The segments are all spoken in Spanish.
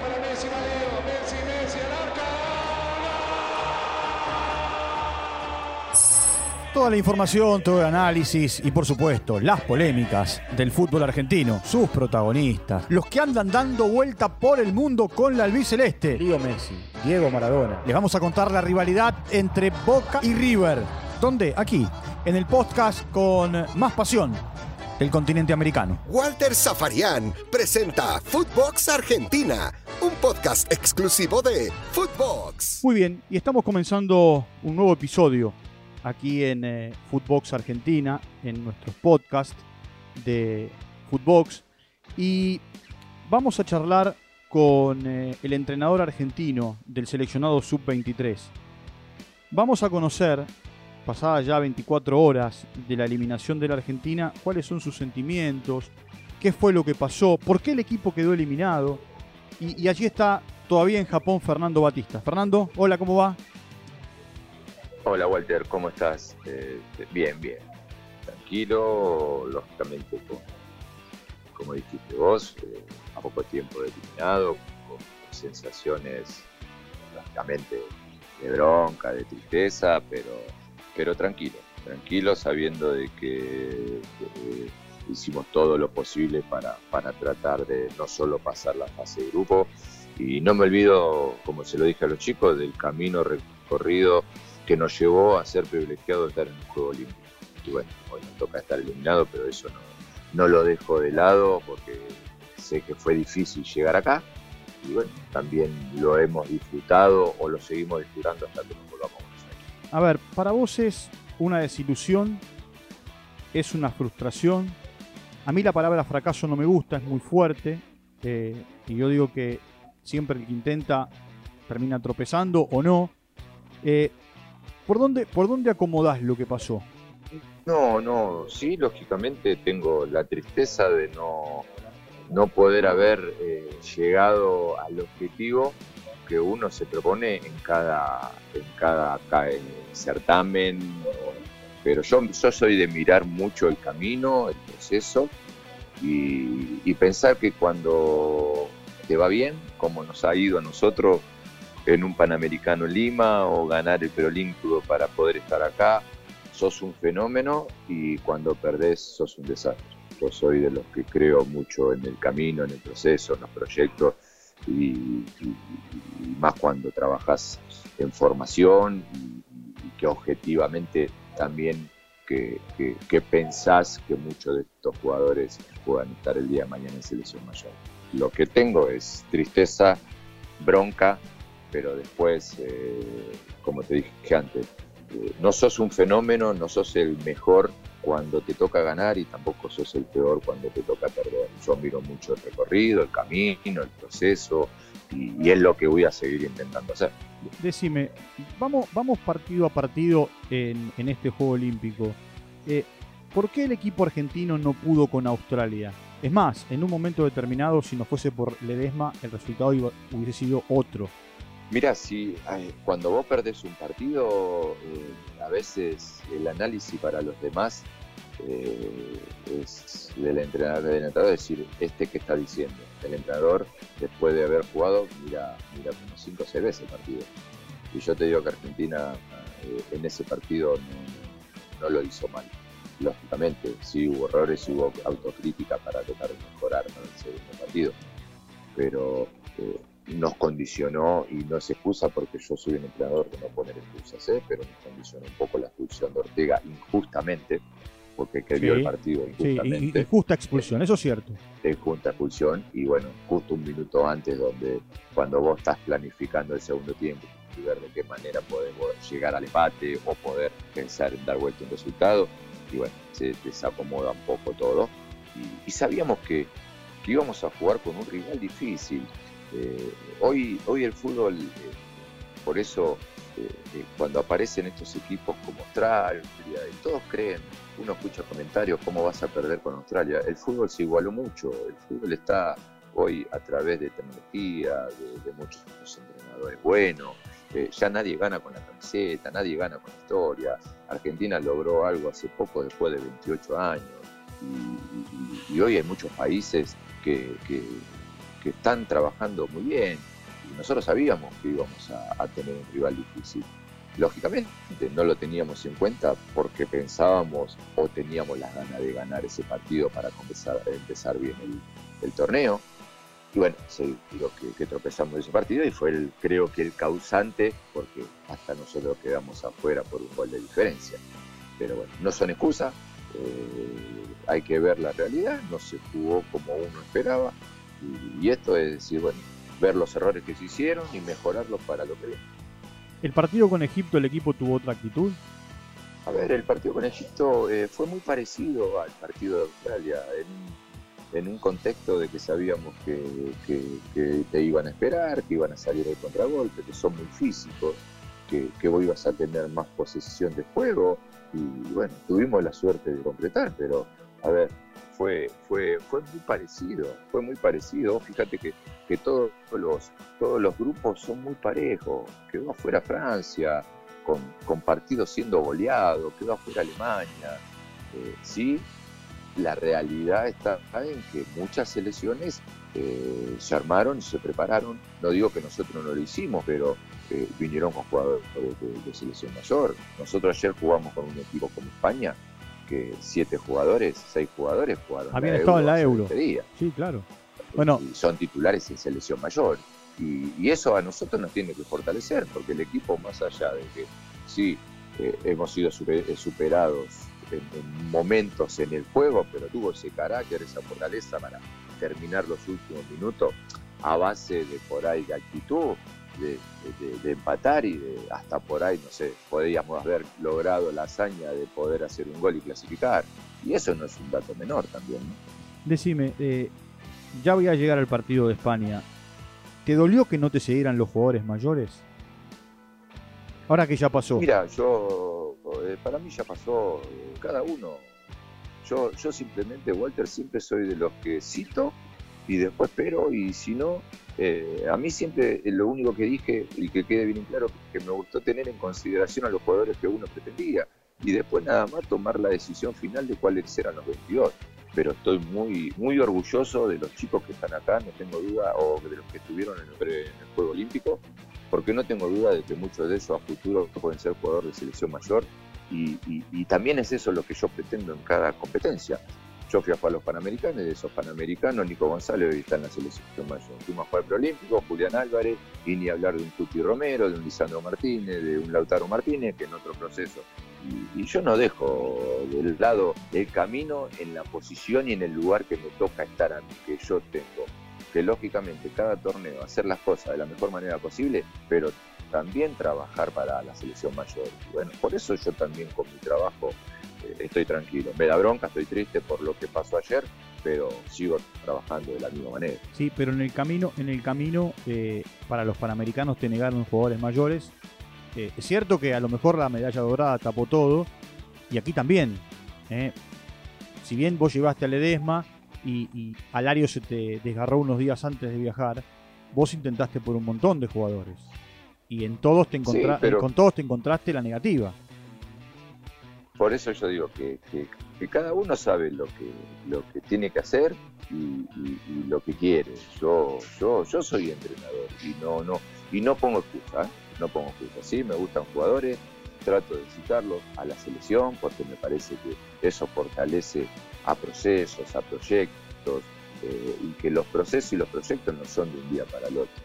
para Messi, Valeo, Messi, Messi, al arca. Toda la información, todo el análisis y por supuesto las polémicas del fútbol argentino, sus protagonistas, los que andan dando vuelta por el mundo con la albiceleste. Leo Messi, Diego Maradona. Les vamos a contar la rivalidad entre Boca y River. ¿Dónde? Aquí, en el podcast con más pasión del continente americano. Walter Zafarian presenta Footbox Argentina, un podcast exclusivo de Footbox. Muy bien, y estamos comenzando un nuevo episodio aquí en eh, Footbox Argentina, en nuestros podcast de Footbox. Y vamos a charlar con eh, el entrenador argentino del seleccionado Sub-23. Vamos a conocer, pasadas ya 24 horas de la eliminación de la Argentina, cuáles son sus sentimientos, qué fue lo que pasó, por qué el equipo quedó eliminado. Y, allí está todavía en Japón Fernando Batista. Fernando, hola, ¿cómo va? Hola Walter, ¿cómo estás? Eh, bien, bien. Tranquilo, lógicamente, como dijiste vos, eh, a poco tiempo de eliminado, con sensaciones lógicamente de bronca, de tristeza, pero, pero tranquilo, tranquilo sabiendo de que eh, hicimos todo lo posible para, para tratar de no solo pasar la fase de grupo, y no me olvido, como se lo dije a los chicos, del camino recorrido que nos llevó a ser privilegiados de estar en un juego olímpico. Y bueno, hoy nos toca estar eliminado, pero eso no, lo dejo de lado porque sé que fue difícil llegar acá. Y bueno, también lo hemos disfrutado o lo seguimos disfrutando hasta nos volvamos a ver, para vos es una desilusión, es una frustración. A mí la palabra fracaso no me gusta, es muy fuerte. eh, y yo digo que siempre el que intenta termina tropezando o no. Eh, ¿por, dónde, ¿Por dónde acomodás lo que pasó? No, no, sí, lógicamente tengo la tristeza de no, no poder haber eh, llegado al objetivo que uno se propone en cada, en cada, ca- en certamen. Pero yo, yo soy de mirar mucho el camino, el proceso y, y pensar que cuando te va bien, como nos ha ido a nosotros en un Panamericano Lima o ganar el Perolímpico para poder estar acá, sos un fenómeno y cuando perdés sos un desastre. Yo soy de los que creo mucho en el camino, en el proceso, en los proyectos y, más cuando trabajas en formación y, y que objetivamente también que, que- que pensás que muchos de estos jugadores puedan estar el día de mañana en selección mayor. Lo que tengo es tristeza, bronca, pero después, eh, como te dije antes, eh, no sos un fenómeno, no sos el mejor cuando te toca ganar y tampoco sos el peor cuando te toca perder. Yo miro mucho el recorrido, el camino, el proceso y, es lo que voy a seguir intentando hacer. Decime, vamos, vamos partido a partido en, en este Juego Olímpico. Eh, ¿Por qué el equipo argentino no pudo con Australia? Es más, en un momento determinado, si no fuese por Ledesma, el resultado iba- hubiese sido otro. Mira, si cuando vos perdés un partido, eh, a veces el análisis para los demás eh, es del entrenador, del entrenador decir, este que está diciendo. El entrenador, después de haber jugado, mira, mira como 5 o 6 veces el partido. Y yo te digo que Argentina eh, en ese partido no, lo hizo mal. Lógicamente, sí hubo errores, hubo autocrítica para tratar de mejorar para el segundo partido. Pero nos condicionó, y no es excusa porque yo soy un entrenador de no poner excusas, ¿eh? pero nos condicionó un poco la expulsión de Ortega injustamente, porque que el partido Sí, y- injustamente, justa expulsión, eso es cierto. de justa expulsión, y bueno, justo un minuto antes, donde cuando vos estás planificando el segundo tiempo y ver de qué manera podemos llegar al empate o poder pensar en dar vuelta un resultado, y bueno, se desacomoda un poco todo. Y, y sabíamos que, que íbamos a jugar con un rival difícil. Eh, hoy, hoy el fútbol, eh, por eso eh, cuando aparecen estos equipos como Australia, todos creen, uno escucha comentarios, ¿cómo vas a perder con Australia? El fútbol se igualó mucho, el fútbol está hoy a través de tecnología, de, muchos entrenadores buenos, ya nadie gana con la camiseta, nadie gana con la historia. Argentina logró algo hace poco, después de 28 años, y, hoy hay muchos países que- están trabajando muy bien. Y nosotros sabíamos que íbamos a, tener un rival difícil. Lógicamente no lo teníamos en cuenta porque pensábamos o teníamos las ganas de ganar ese partido para empezar, empezar bien el, torneo. Y bueno, se digo que, que, tropezamos ese partido y fue el, creo que el causante, porque hasta nosotros quedamos afuera por un gol de diferencia. Pero bueno, no son excusas, eh, hay que ver la realidad, no se jugó como uno esperaba, y, esto es decir, bueno, ver los errores que se hicieron y mejorarlos para lo que viene. ¿El partido con Egipto, el equipo tuvo otra actitud? A ver, el partido con Egipto eh, fue muy parecido al partido de Australia, en, un contexto de que sabíamos que, te iban a esperar, que iban a salir al contragolpe, que son muy físicos, que, que vos ibas a tener más posesión de juego, y bueno, tuvimos la suerte de completar, pero a ver, fue, fue, fue muy parecido, fue muy parecido. Fíjate que, que todos, los, todos los grupos son muy parejos. Quedó afuera Francia, con, con partidos siendo goleados, quedó afuera Alemania. Eh, sí, la realidad está en que muchas selecciones eh, se armaron y se prepararon. No digo que nosotros no lo hicimos, pero eh, vinieron con jugadores de, selección mayor. Nosotros ayer jugamos con un equipo como España, que siete jugadores, seis jugadores jugaron. Habían estado en la Euro. Sí, claro. Bueno, y son titulares en selección mayor. Y, eso a nosotros nos tiene que fortalecer, porque el equipo, más allá de que sí eh, hemos sido superados en, momentos en el juego, pero tuvo ese carácter, esa fortaleza para terminar los últimos minutos a base de por ahí de actitud, de, empatar y de hasta por ahí, no sé, podríamos haber logrado la hazaña de poder hacer un gol y clasificar. Y eso no es un dato menor también. ¿no? Decime, eh, ya voy a llegar al partido de España. ¿Te dolió que no te siguieran los jugadores mayores? Ahora que ya pasó. Mira, yo, eh, para mí ya pasó, eh, cada uno. Yo, yo simplemente, Walter, siempre soy de los que cito y después pero, y si no, eh, a mí siempre lo único que dije, y que quede bien claro, que me gustó tener en consideración a los jugadores que uno pretendía, y después nada más tomar la decisión final de cuáles eran los 22. Pero estoy muy, muy orgulloso de los chicos que están acá, no tengo duda, o de los que estuvieron en el, en el Juego Olímpico, porque no tengo duda de que muchos de esos a futuro pueden ser jugadores de selección mayor y, también es eso lo que yo pretendo en cada competencia. Yo fui a jugar a los Panamericanos de esos Panamericanos Nico González hoy está en la selección mayor. Fuimos a jugar Preolímpico, Julián Álvarez, y ni hablar de un Tuti Romero, de un Lisandro Martínez, de un Lautaro Martínez, que en otro proceso. Y, yo no dejo del lado el camino en la posición y en el lugar que me toca estar a mí, que yo tengo que lógicamente cada torneo hacer las cosas de la mejor manera posible, pero también trabajar para la selección mayor. bueno, por eso yo también con mi trabajo estoy tranquilo. Me da bronca, estoy triste por lo que pasó ayer, pero sigo trabajando de la misma manera. Sí, pero en el camino, en el camino eh, para los panamericanos te negaron jugadores mayores. Eh, es cierto que a lo mejor la medalla dorada tapó todo, y aquí también. Si bien vos llevaste a Ledesma, y, Alario se te desgarró unos días antes de viajar, vos intentaste por un montón de jugadores. Y en todos te con todos te encontraste la negativa. Por eso yo digo que, cada uno sabe lo que, lo que tiene que hacer y, lo que quiere. Yo, yo, yo soy entrenador y no, no, y no pongo excusa, ¿eh? no pongo excusa. Sí, me gustan jugadores, trato de citarlos a la selección porque me parece que eso fortalece a procesos, a proyectos, eh, y que los procesos y los proyectos no son de un día para el otro.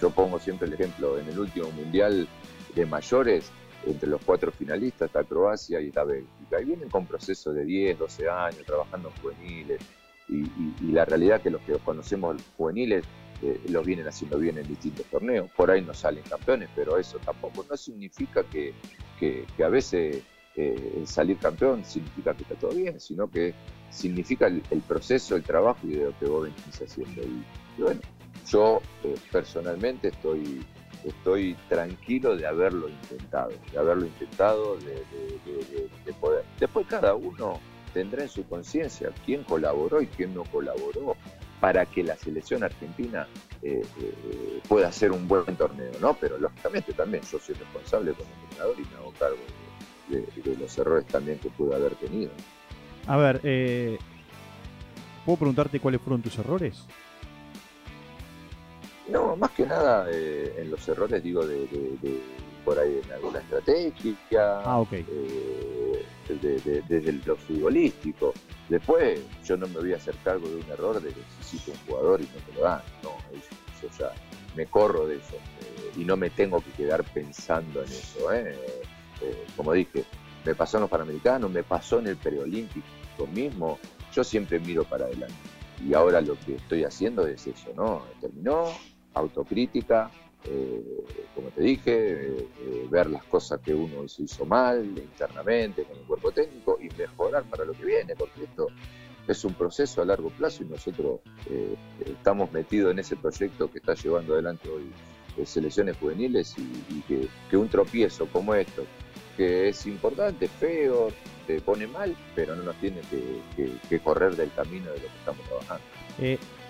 Yo pongo siempre el ejemplo, en el último mundial de mayores, entre los cuatro finalistas está Croacia y está Bélgica, y vienen con procesos de 10, 12 años, trabajando en juveniles, y, la realidad es que los que conocemos juveniles eh, los vienen haciendo bien en distintos torneos, por ahí no salen campeones, pero eso tampoco no significa que, a veces eh, salir campeón significa que está todo bien, sino que significa el, proceso, el trabajo y de lo que vos venís haciendo. Y, bueno, yo eh, personalmente estoy, estoy tranquilo de haberlo intentado, de haberlo intentado, de, poder. Después cada uno tendrá en su conciencia quién colaboró y quién no colaboró para que la selección argentina eh, pueda hacer un buen torneo, ¿no? Pero lógicamente también yo soy responsable como entrenador y me hago cargo de los errores también que pudo haber tenido. A ver, eh, ¿puedo preguntarte cuáles fueron tus errores? No, más que nada eh, en los errores, digo, de, por ahí en alguna estrategia, ah, eh, desde lo futbolístico. Después, yo no me voy a hacer cargo de un error de que necesito un jugador y no me lo dan. No, eso, ya me corro de eso eh, y no me tengo que quedar pensando en eso. como dije, me pasó en los Panamericanos, me pasó en el Preolímpico mismo. Yo siempre miro para adelante. Y ahora lo que estoy haciendo es eso, ¿no? Terminó, autocrítica, eh, como te dije, eh, eh, ver las cosas que uno hizo mal internamente con el cuerpo técnico y mejorar para lo que viene, porque esto es un proceso a largo plazo y nosotros estamos metidos en ese proyecto que está llevando adelante hoy selecciones juveniles y, que, un tropiezo como esto, que es importante, feo, te pone mal, pero no nos tiene que, correr del camino de lo que estamos trabajando.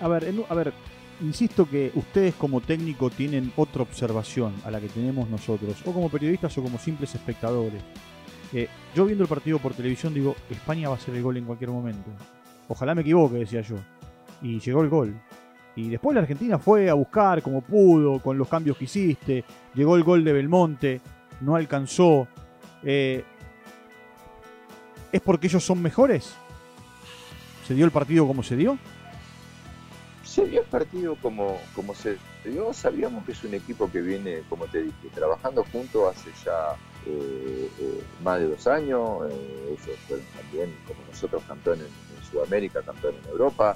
a ver, a ver, insisto que ustedes como técnico tienen otra observación a la que tenemos nosotros, o como periodistas o como simples espectadores. Eh, yo viendo el partido por televisión digo, España va a hacer el gol en cualquier momento. Ojalá me equivoque, decía yo. Y llegó el gol. Y después la Argentina fue a buscar como pudo, con los cambios que hiciste. Llegó el gol de Belmonte, no alcanzó. Eh, ¿Es porque ellos son mejores? ¿Se dio el partido como se dio? Se dio el partido como, como se dio. Sabíamos que es un equipo que viene, como te dije, trabajando juntos hace ya eh, eh, más de dos años. Eh, ellos fueron también, como nosotros, campeones en, Sudamérica, campeones en Europa.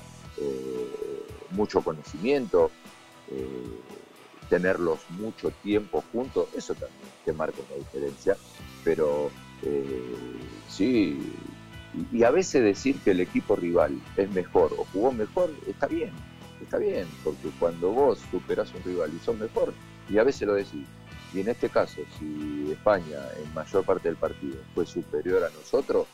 mucho conocimiento. tenerlos mucho tiempo juntos, eso también te marca una diferencia. Pero sí, y a veces decir que el equipo rival es mejor o jugó mejor, está bien está bien, porque cuando vos superás un rival y sos mejor, y a veces lo decís, y en este caso, si España en mayor parte del partido fue superior a nosotros,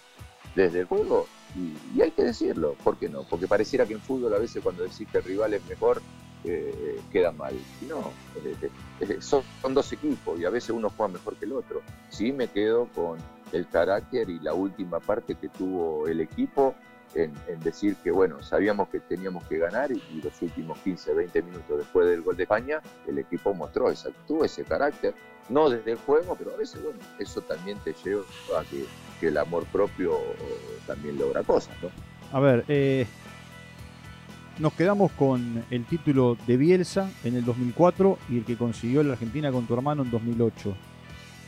desde el juego, y, hay que decirlo, ¿por qué no? Porque pareciera que en fútbol a veces cuando decís que el rival es mejor, eh, queda mal. No, eh, eh, son, son, dos equipos y a veces uno juega mejor que el otro. Sí me quedo con el carácter y la última parte que tuvo el equipo en, decir que, bueno, sabíamos que teníamos que ganar y, los últimos 15, 20 minutos después del gol de España, el equipo mostró esa actitud, ese carácter, no desde el juego, pero a veces, bueno, eso también te lleva a que, el amor propio también logra cosas, ¿no? A ver, eh, nos quedamos con el título de Bielsa en el 2004 y el que consiguió la Argentina con tu hermano en 2008.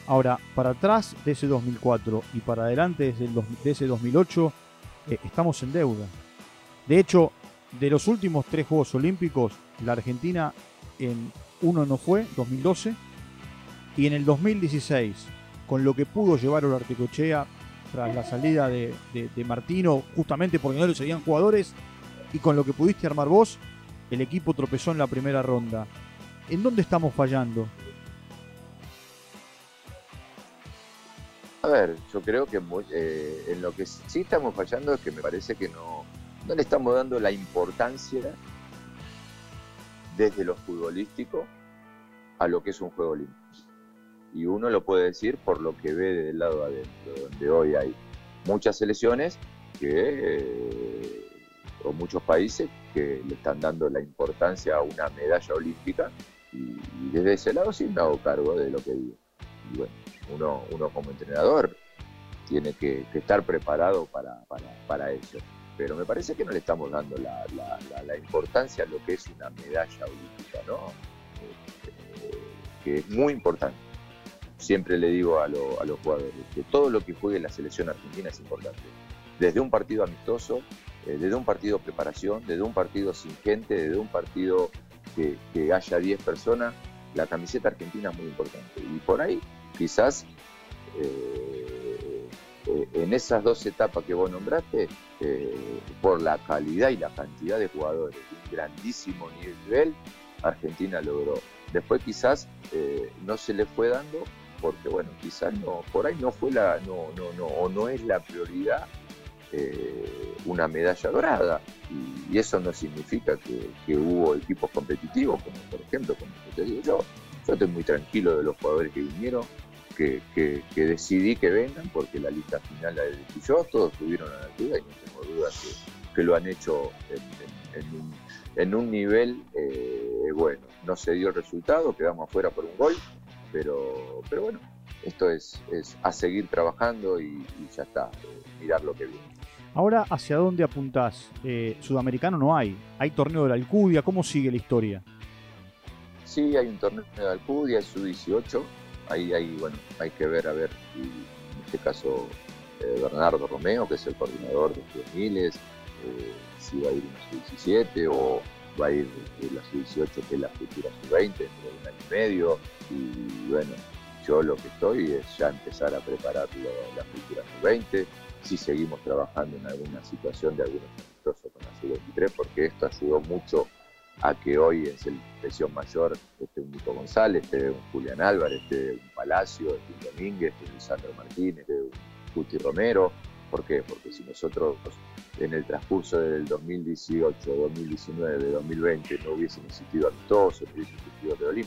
Ahora, para atrás de ese 2004 y para adelante de ese 2008, eh, estamos en deuda. De hecho, de los últimos tres Juegos Olímpicos, la Argentina en uno no fue, 2012, y en el 2016, con lo que pudo llevar Articochea tras la salida de, Martino, justamente porque no le seguían jugadores, y con lo que pudiste armar vos, el equipo tropezó en la primera ronda. ¿En dónde estamos fallando? Ver, yo creo que eh, en lo que sí estamos fallando es que me parece que no, no le estamos dando la importancia desde lo futbolístico a lo que es un juego olímpico. Y uno lo puede decir por lo que ve del lado adentro, donde hoy hay muchas selecciones que, eh, o muchos países que le están dando la importancia a una medalla olímpica y, desde ese lado sí me hago cargo de lo que digo. Y bueno, uno, uno como entrenador tiene que, estar preparado para, para, eso. Pero me parece que no le estamos dando la, importancia a lo que es una medalla olímpica, ¿no? Eh, que es muy importante. Siempre le digo a, los jugadores que todo lo que juegue la selección argentina es importante. Desde un partido amistoso, eh, desde un partido de preparación, desde un partido sin gente, desde un partido que haya 10 personas, la camiseta argentina es muy importante. Y por ahí quizás eh, eh, en esas dos etapas que vos nombraste, eh, por la calidad y la cantidad de jugadores un grandísimo nivel, Argentina logró. Después quizás no se le fue dando porque bueno, quizás no, por ahí no fue la, no, no, no, o no es la prioridad una medalla dorada. Y, eso no significa que, hubo equipos competitivos, como por ejemplo, como te digo yo, yo estoy muy tranquilo de los jugadores que vinieron, que, decidí que vengan, porque la lista final la elegí yo, todos tuvieron a la altura y no tengo dudas que, lo han hecho en, un, nivel eh, bueno. no se dio el resultado, quedamos afuera por un gol, pero, pero bueno, esto es, es a seguir trabajando y, ya está, eh, mirar lo que viene. Ahora, ¿hacia dónde apuntás? Eh, sudamericano no hay, hay torneo de la Alcudia, ¿cómo sigue la historia? Sí, hay un torneo de la Alcudia, es su 18, ahí, ahí bueno, hay que ver, a ver, si en este caso eh, Bernardo Romeo, que es el coordinador de juveniles, eh, si va a ir una sub-17 o va a ir la sub-18 que es la futura sub-20 dentro de un año y medio. Y bueno, yo lo que estoy es ya empezar a preparar la futura sub-20, si seguimos trabajando en alguna situación de algunos amistosos con la sub-23, porque esto ayudó mucho a que hoy en selección mayor esté un Nico González, esté un Julián Álvarez, esté un Palacio, esté un Domínguez, esté un Sandro Martínez, esté un Cuti Romero. ¿Por qué? Porque si nosotros en el transcurso del 2018, 2019, 2020 no hubiesen existido amistosos, no hubiese existido el eh,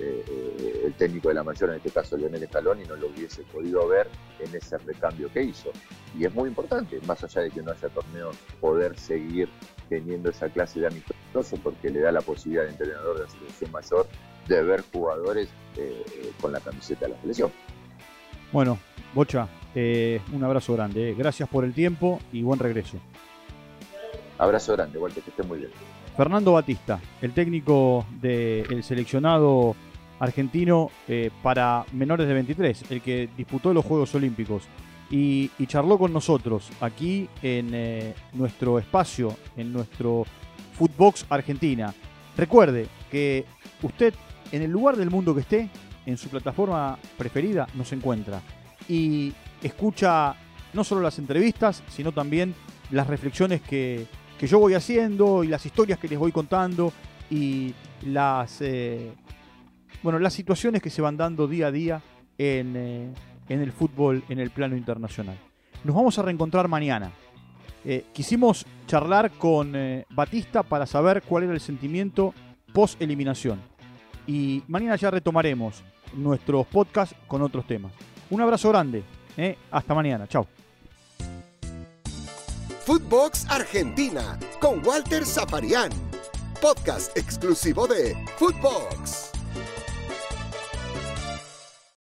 eh, el técnico de la mayor, en este caso Leonel Scaloni, no lo hubiese podido ver en ese recambio que hizo. Y es muy importante, más allá de que no haya torneos, poder seguir teniendo esa clase de amistosos porque le da la posibilidad al entrenador de la selección mayor de ver jugadores eh, con la camiseta de la selección. Bueno, Bocha, eh, un abrazo grande. Eh. Gracias por el tiempo y buen regreso. Abrazo grande, Walter, que esté muy bien. Fernando Batista, el técnico del seleccionado argentino eh, para menores de 23, el que disputó los Juegos Olímpicos y, charló con nosotros aquí en nuestro espacio, en nuestro Footbox Argentina. Recuerde que usted, en el lugar del mundo que esté, en su plataforma preferida, nos encuentra. Y escucha no solo las entrevistas, sino también las reflexiones que, yo voy haciendo y las historias que les voy contando y las, eh, bueno, las situaciones que se van dando día a día en, eh, en, el fútbol en el plano internacional. Nos vamos a reencontrar mañana. Eh, quisimos charlar con Batista para saber cuál era el sentimiento post eliminación. Y mañana ya retomaremos nuestros podcasts con otros temas. Un abrazo grande. ¿eh? Hasta mañana. Chao. Footbox Argentina con Walter Zaparián. Podcast exclusivo de Footbox.